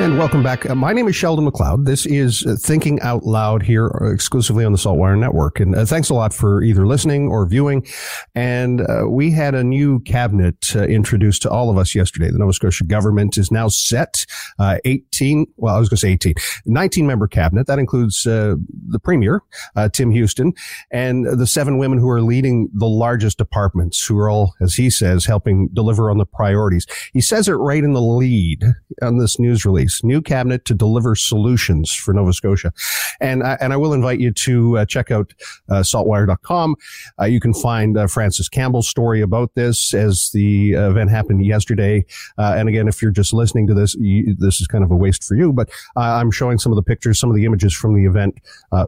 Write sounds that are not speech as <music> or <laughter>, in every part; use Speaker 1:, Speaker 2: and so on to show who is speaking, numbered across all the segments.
Speaker 1: And welcome back. Uh, my name is Sheldon MacLeod. This is uh, Thinking Out Loud here uh, exclusively on the Saltwire Network. And uh, thanks a lot for either listening or viewing. And uh, we had a new cabinet uh, introduced to all of us yesterday. The Nova Scotia government is now set 18, well, I was going to say 18, 19 member cabinet. That includes the Premier, Tim Houston, and the seven women who are leading the largest departments, who are all, as he says, helping deliver on the priorities. He says it right in the lead on this news release new cabinet to deliver solutions for Nova Scotia. And, I, and I will invite you to uh, check out uh, saltwire.com. Uh, you can find uh, Francis Campbell's story about this as the event happened yesterday. Uh, and again, if you're just listening to this, you, this is kind of a waste for you, but uh, I'm showing some of the pictures, some of the images from the event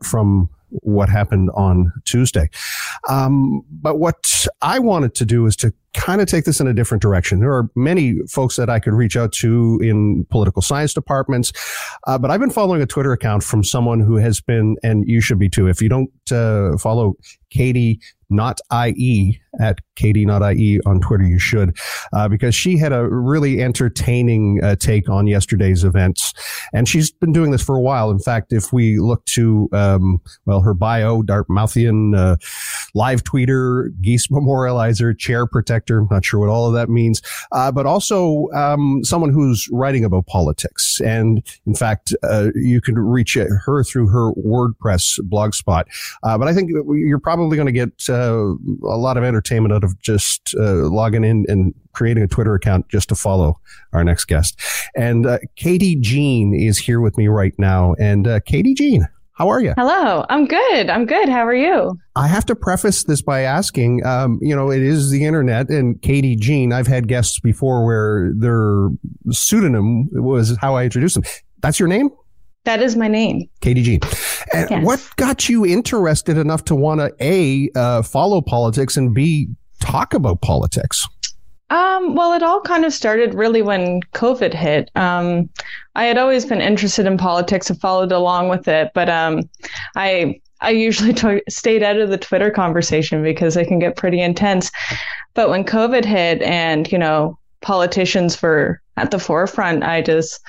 Speaker 1: from what happened on Tuesday. Um, but what I wanted to do is to kind of take this in a different direction. There are many folks that I could reach out to in political science departments, uh, but I've been following a Twitter account from someone who has been, and you should be too. If you don't uh, follow Katie not IE at Katie IE on Twitter. You should, uh, because she had a really entertaining uh, take on yesterday's events. And she's been doing this for a while. In fact, if we look to, um, well, her bio, Dartmouthian, uh, live tweeter, geese memorializer, chair protector, not sure what all of that means, uh, but also um, someone who's writing about politics. And in fact, uh, you can reach her through her WordPress blog spot. Uh, but I think you're probably going to get a lot of entertainment out of just uh, logging in and creating a Twitter account just to follow our next guest. And uh, Katie Jean is here with me right now. And uh, Katie Jean, how are you?
Speaker 2: Hello, I'm good. I'm good. How are you?
Speaker 1: I have to preface this by asking, um, you know, it is the internet and Katie Jean. I've had guests before where their pseudonym was how I introduced them. That's your name?
Speaker 2: That is my name.
Speaker 1: Katie Jean. And yes. what got you interested enough to want to A, uh, follow politics and B, talk about politics?
Speaker 2: Um, well, it all kind of started really when COVID hit. Um, I had always been interested in politics and followed along with it, but um, I I usually <laughs> t- stayed out of the Twitter conversation because it can get pretty intense. But when COVID hit, and you know, politicians were at the forefront, I just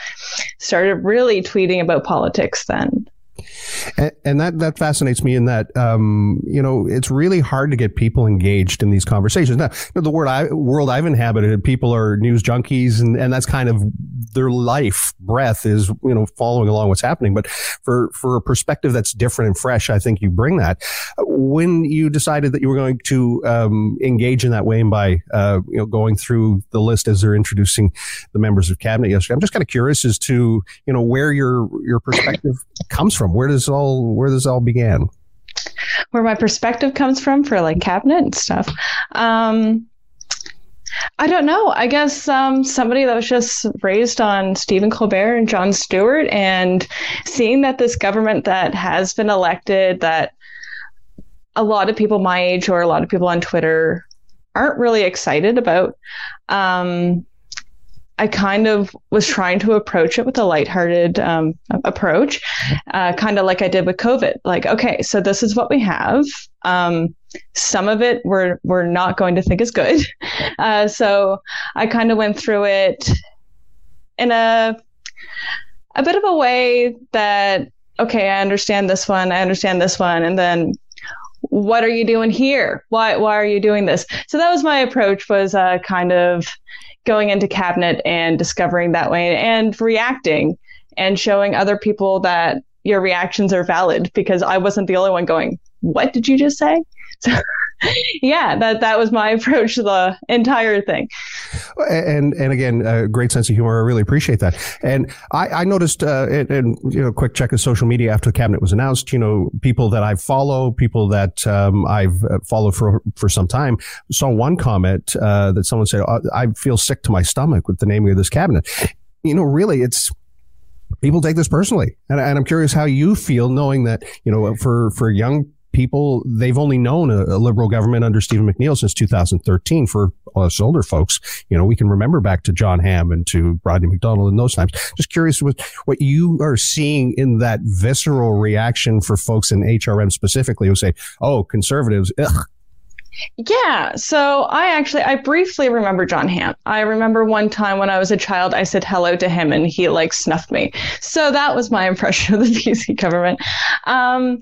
Speaker 2: started really tweeting about politics then.
Speaker 1: And, and, that that fascinates me in that um, you know it's really hard to get people engaged in these conversations. Now, the word I, world I've inhabited, people are news junkies, and, and that's kind of their life breath is you know following along what's happening. But for for a perspective that's different and fresh, I think you bring that. When you decided that you were going to um, engage in that way, and by uh, you know going through the list as they're introducing the members of cabinet yesterday, I'm just kind of curious as to you know where your your perspective comes from. Where does all where this all began?
Speaker 2: Where my perspective comes from for like cabinet and stuff. Um, I don't know. I guess um, somebody that was just raised on Stephen Colbert and Jon Stewart, and seeing that this government that has been elected, that a lot of people my age or a lot of people on Twitter aren't really excited about. Um, I kind of was trying to approach it with a lighthearted um, approach, uh, kind of like I did with COVID. Like, okay, so this is what we have. Um, some of it we're we're not going to think is good. <laughs> Uh, so I kind of went through it in a a bit of a way that okay, I understand this one, I understand this one, and then what are you doing here? Why why are you doing this? So that was my approach. Was uh, kind of going into cabinet and discovering that way and reacting and showing other people that your reactions are valid because I wasn't the only one going, What did you just say? <laughs> So, yeah, that that was my <laughs> approach to the entire thing.
Speaker 1: And and again, a great sense of humor. I really appreciate that. And I, I noticed, uh, and, you know, quick check of social media after the cabinet was announced. You know, people that I follow, people that um, I've uh, followed for for some time, saw one comment uh, that someone said, oh, "I feel sick to my stomach with the naming of this cabinet." You know, really, it's people take this personally, and, and I'm curious how you feel knowing that you know for for young people, they've only known a, a, liberal government under Stephen McNeil since 2013. For us older folks, you know, we can remember back to John Hamm and to Rodney MacDonald in those times. Just curious with what you are seeing in that visceral reaction for folks in HRM specifically who say, oh, conservatives, ugh,
Speaker 2: yeah. So I actually, I briefly remember John Hamm. I remember one time when I was a child, I said hello to him and he like snuffed me. So that was my <laughs> impression of the <laughs> PC government. Um,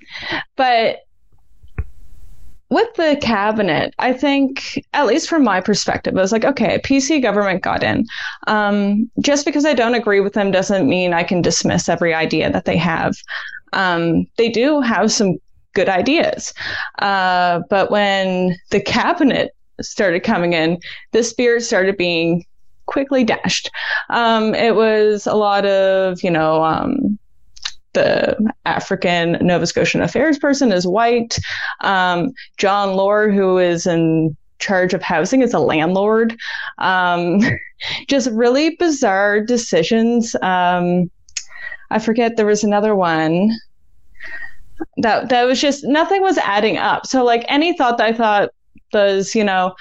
Speaker 2: but with the cabinet, I think, at least from my perspective, I was like, okay, PC government got in. Um, just because I don't agree with them doesn't mean I can dismiss every idea that they have. Um, they do have some good ideas. Uh, but when the cabinet started coming in, the spirit started being quickly dashed. Um, it was a lot of, you know, um, the African Nova Scotian affairs person is white. Um, John Lohr, who is in charge of housing, is a landlord. Um, <laughs> just really bizarre decisions. Um, I forget there was another one that that was just nothing was adding up. So like any thought that I thought was, you know,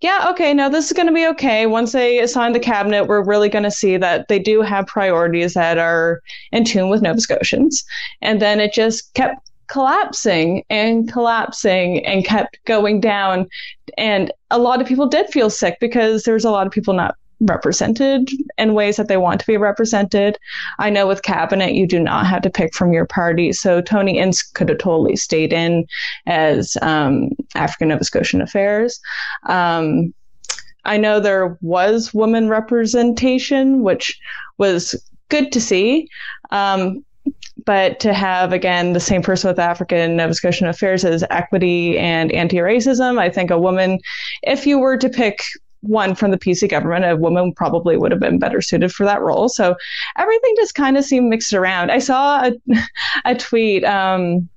Speaker 2: yeah, okay, no, this is going to be okay. Once they assign the cabinet, we're really going to see that they do have priorities that are in tune with Nova Scotians. And then it just kept collapsing and collapsing and kept going down. And a lot of people did feel sick because there's a lot of people not represented in ways that they want to be represented. I know with cabinet, you do not have to pick from your party. So Tony Ince could have totally stayed in as um, African Nova Scotian Affairs. Um, I know there was woman representation, which was good to see. Um, but to have again the same person with African Nova Scotian affairs as equity and anti-racism, I think a woman, if you were to pick one from the PC government, a woman probably would have been better suited for that role. So everything just kind of seemed mixed around. I saw a, <laughs> a tweet. Um,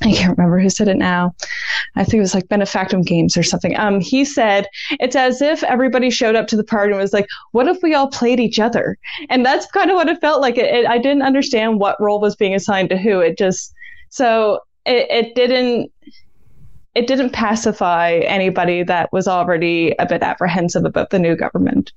Speaker 2: I can't remember who said it now. I think it was like Benefactum Games or something. Um, he said it's as if everybody showed up to the party and was like, "What if we all played each other?" And that's kind of what it felt like. It, it, I didn't understand what role was being assigned to who. It just so it, it didn't it didn't pacify anybody that was already a bit apprehensive about the new government.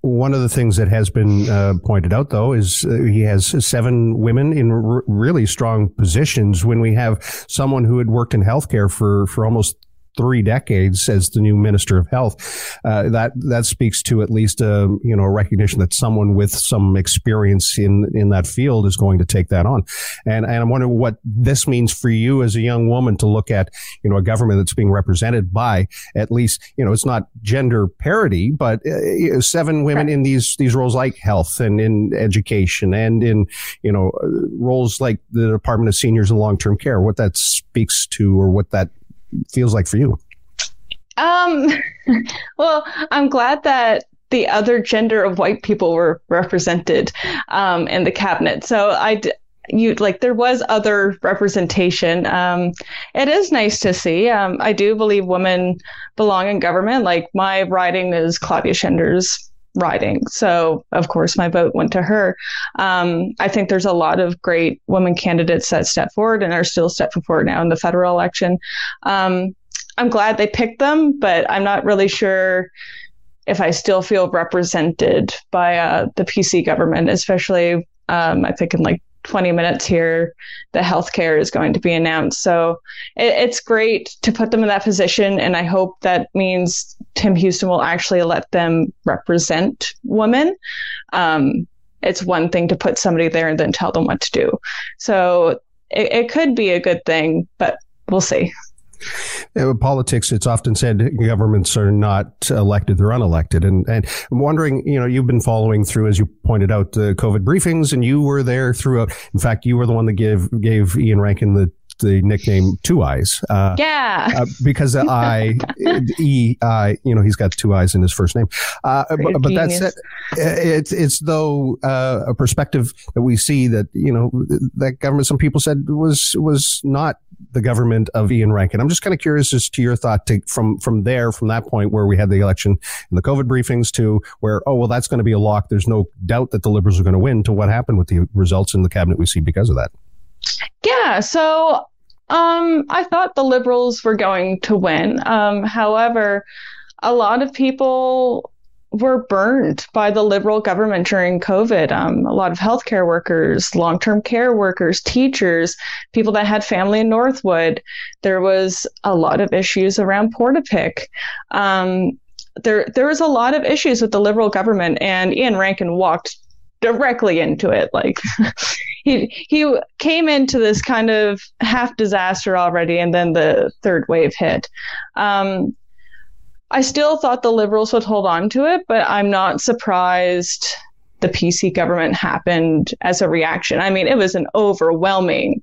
Speaker 1: One of the things that has been uh, pointed out, though, is uh, he has seven women in r- really strong positions. When we have someone who had worked in healthcare for for almost three decades as the new minister of health. Uh, that that speaks to at least a um, you know a recognition that someone with some experience in in that field is going to take that on. And and I'm wondering what this means for you as a young woman to look at you know a government that's being represented by at least you know it's not gender parity, but uh, seven women in these these roles like health and in education and in you know uh, roles like the Department of Seniors and Long Term Care. What that speaks to or what that feels like for you?
Speaker 2: Um, <laughs> well, I'm glad that the other gender of white people were represented um, in the cabinet. So I, you like there was other representation. Um, it is nice to see. Um, I do believe women belong in government. Like my riding is Claudia Chender's riding. So, of course, my vote went to her. Um, I think there's a lot of great women candidates that step forward and are still stepping forward now in the federal election. Um, I'm glad they picked them, but I'm not really sure if I still feel represented by uh, the PC government, especially um, I think in like 20 minutes here, the healthcare is going to be announced. So it, it's great to put them in that position. And I hope that means Tim Houston will actually let them represent women. Um, it's one thing to put somebody there and then tell them what to do. So it, it could be a good thing, but we'll see.
Speaker 1: Politics, it's often said governments are not elected; they're unelected. And and I'm wondering, you know, you've been following through, as you pointed out, the COVID briefings, and you were there throughout. In fact, you were the one that gave gave Iain Rankin the the nickname Two Eyes.
Speaker 2: Uh, yeah, uh,
Speaker 1: because the I <laughs> E I, you know, he's got two eyes in his first name. Uh, but, but that's it. It's it's though uh, a perspective that we see that you know that government. Some people said was was not the government of Iain Rankin. I'm just kind of curious as to your thought to, from from there, from that point where we had the election and the COVID briefings to where oh well that's going to be a lock. There's no doubt that the Liberals are going to win. To what happened with the results in the cabinet we see because of that.
Speaker 2: Yeah. So um, I thought the Liberals were going to win. Um, however, a lot of people were burned by the liberal government during COVID. Um, a lot of healthcare workers, long term care workers, teachers, people that had family in Northwood. There was a lot of issues around Portapique. Um, there, there was a lot of issues with the liberal government, and Iain Rankin walked directly into it. Like <laughs> he he came into this kind of half disaster already, and then the third wave hit. Um, I still thought the liberals would hold on to it, but I'm not surprised the PC government happened as a reaction. I mean, it was an overwhelming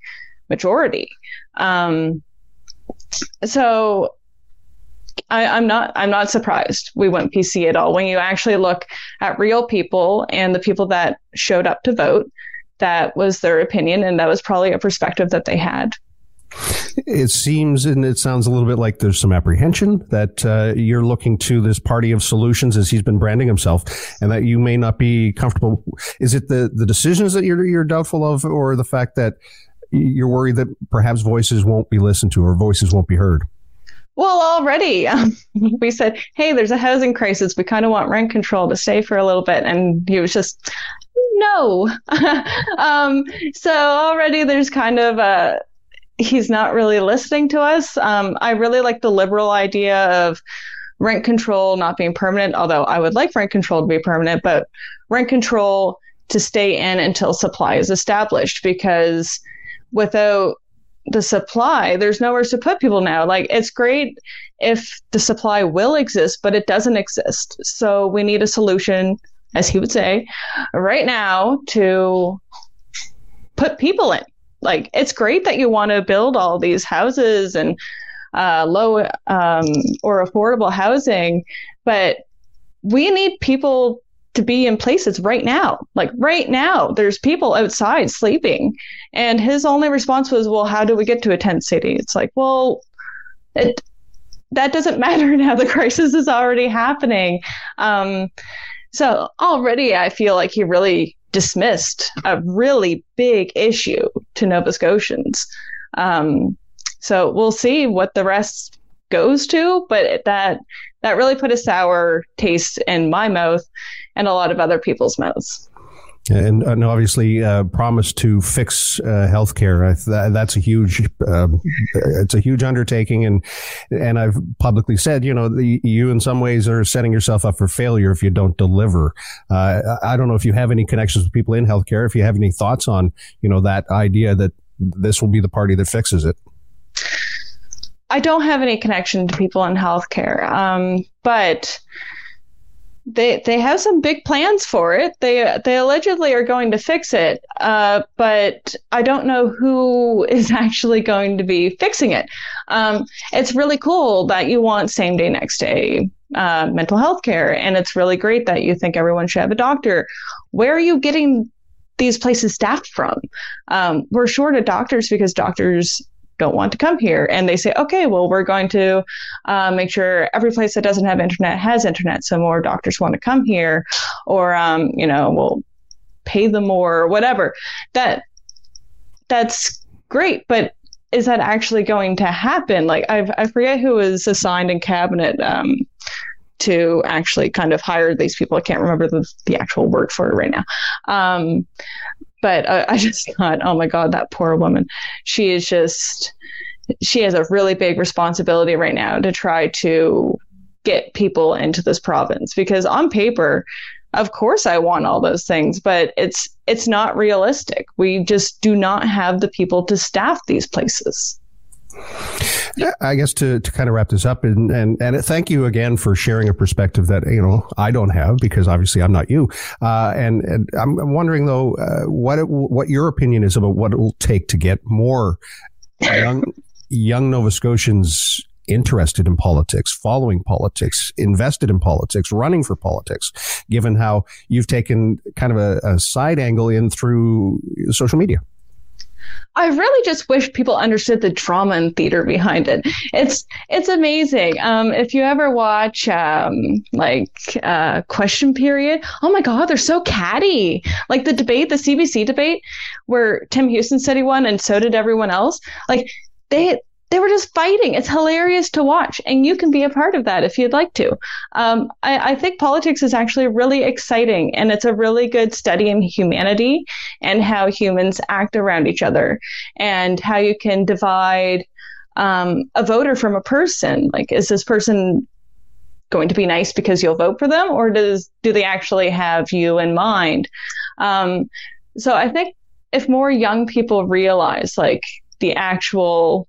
Speaker 2: majority. Um, so I, am not I'm not surprised we went PC at all. When you actually look at real people and the people that showed up to vote, that was their opinion, and that was probably a perspective that they had.
Speaker 1: It seems and it sounds a little bit like there's some apprehension that uh, you're looking to this party of solutions as he's been branding himself, and that you may not be comfortable. Is it the the decisions that you're you're doubtful of, or the fact that you're worried that perhaps voices won't be listened to or voices won't be heard?
Speaker 2: Well, already um, <laughs> we said, hey, there's a housing crisis. We kind of want rent control to stay for a little bit. And he was just, no. <laughs> um, so already there's kind of a, he's not really listening to us. Um, I really like the liberal idea of rent control not being permanent, although I would like rent control to be permanent, but rent control to stay in until supply is established because without the supply, there's nowhere to put people now. Like it's great if the supply will exist, but it doesn't exist. So we need a solution, as he would say, right now to put people in like it's great that you want to build all these houses and uh, low um, or affordable housing, but we need people to be in places right now. Like right now, there's people outside sleeping. And his only response was, Well, how do we get to a tent city? It's like, well, it that doesn't <laughs> matter now. The crisis is already happening. Um, so already I feel like he really dismissed a really big issue to Nova Scotians. Um, so we'll see what the rest goes to, but that that really put a sour taste in my mouth and a lot of other people's mouths.
Speaker 1: And, and obviously, uh, promise to fix uh, healthcare. That, that's a huge, um, it's a huge undertaking. And and I've publicly said, you know, the, you in some ways are setting yourself up for failure if you don't deliver. Uh, I don't know if you have any connections with people in healthcare. If you have any thoughts on, you know, that idea that this will be the party that fixes it.
Speaker 2: I don't have any connection to people in healthcare, um, but they they have some big plans for it. They they allegedly are going to fix it, uh, but I don't know who <laughs> is actually going to be fixing it. Um, it's really cool that you want same day, next day uh, mental health care, and it's really great that you think everyone should have a doctor. Where are you getting these places staffed from? Um, we're short of doctors because doctors don't want to come here. And they say, okay, well, we're going to uh, make sure every place that doesn't have internet has internet, so more doctors want to come here, or um, you know, we'll pay them more, or whatever. That that's great, but is that actually going to happen? Like, I've, I forget who was assigned in cabinet. Um, to actually kind of hire these people. I can't remember the, the actual word for it right now. Um, but I, I just <laughs> thought, oh my God, that poor woman. She is just, she has a really big responsibility right now to try to get people into this province because on paper, of course I want all those things, but it's it's not realistic. We just do not have the people to staff these places.
Speaker 1: I guess to, to kind of wrap this up and, and, and thank you again for sharing a perspective that, you know, I don't have because obviously I'm not you. Uh, and, and I'm wondering though, uh, what, it, what your opinion is about what it will take to get more young, young Nova Scotians interested in politics, following politics, invested in politics, running for politics, given how you've taken kind of a, a side angle in through social media?
Speaker 2: I really just wish people understood the drama and theater behind it. It's it's amazing. Um, if you ever watch um, like uh, Question Period, oh my God, they're so catty. Like the debate, the CBC debate, where Tim Houston said he won, and so did everyone else. Like they they were just fighting. It's hilarious to watch, and you can be a part of that if you'd like to. Um, I, I, think politics is actually really exciting, and it's a really good study in humanity and how humans act around each other, and how you can divide um, a voter from a person. Like, is this person going to be nice because you'll vote for them, or does do they actually have you in mind? Um, so I think if more young people realize like the actual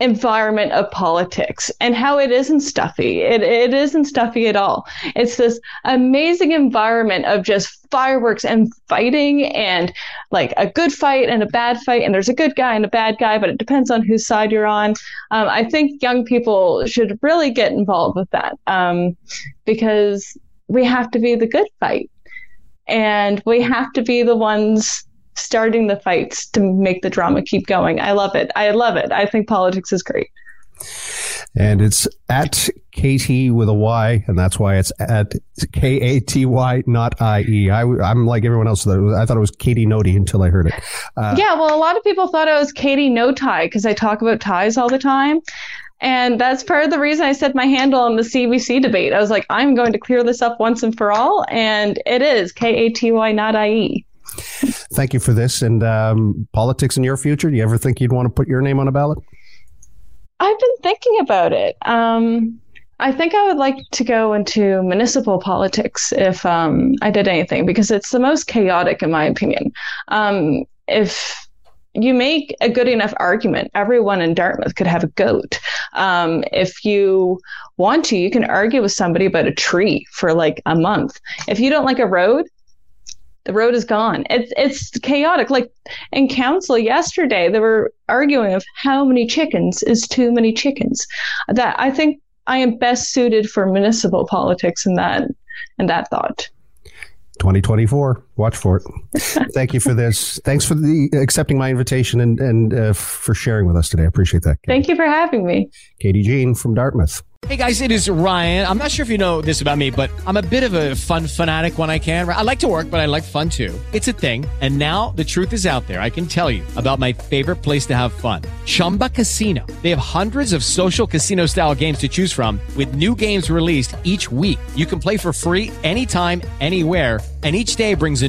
Speaker 2: environment of politics and how it isn't stuffy. It, it isn't stuffy at all. It's this amazing environment of just fireworks and fighting and like a good fight and a bad fight. And there's a good guy and a bad guy, but it depends on whose side you're on. Um, I think young people should really get involved with that um, because we have to be the good fight and we have to be the ones starting the fights to make the drama keep going. I love it. I love it. I think politics is great.
Speaker 1: And it's at KT with a Y, and that's why it's at K A T Y, not I E. I'm like everyone else. I thought it was Katie Noti until I heard it.
Speaker 2: Uh, yeah, well, a lot of people thought it was Katie No Tie because I talk about ties all the time. And that's part of the reason I said my handle on the CBC debate. I was like, I'm going to clear this up once and for all. And it is K A T Y, not I E.
Speaker 1: Thank you for this. And um, politics in your future, do you ever think you'd want to put your name on a ballot?
Speaker 2: I've been thinking about it. Um, I think I would like to go into municipal politics if um, I did anything because it's the most chaotic, in my opinion. Um, if you make a good enough argument, everyone in Dartmouth could have a goat. Um, if you want to, you can argue with somebody about a tree for like a month. If you don't like a road, the road is gone. It's it's chaotic. Like in council yesterday, they were arguing of how many chickens is too many chickens. That I think I am best suited for municipal politics in that in that thought.
Speaker 1: 2024. Watch for it. <laughs> Thank you for this. Thanks for the accepting my invitation and and uh, for sharing with us today. I appreciate that.
Speaker 2: Katie. Thank you for having me.
Speaker 1: Katie Jean from Dartmouth.
Speaker 3: Hey guys, it is Ryan. I'm not sure if you know this about me, but I'm a bit of a fun fanatic when I can. I like to work, but I like fun too. It's a thing. And now the truth is out there. I can tell you about my favorite place to have fun. Chumba Casino. They have hundreds of social casino style games to choose from with new games released each week. You can play for free anytime, anywhere and each day brings a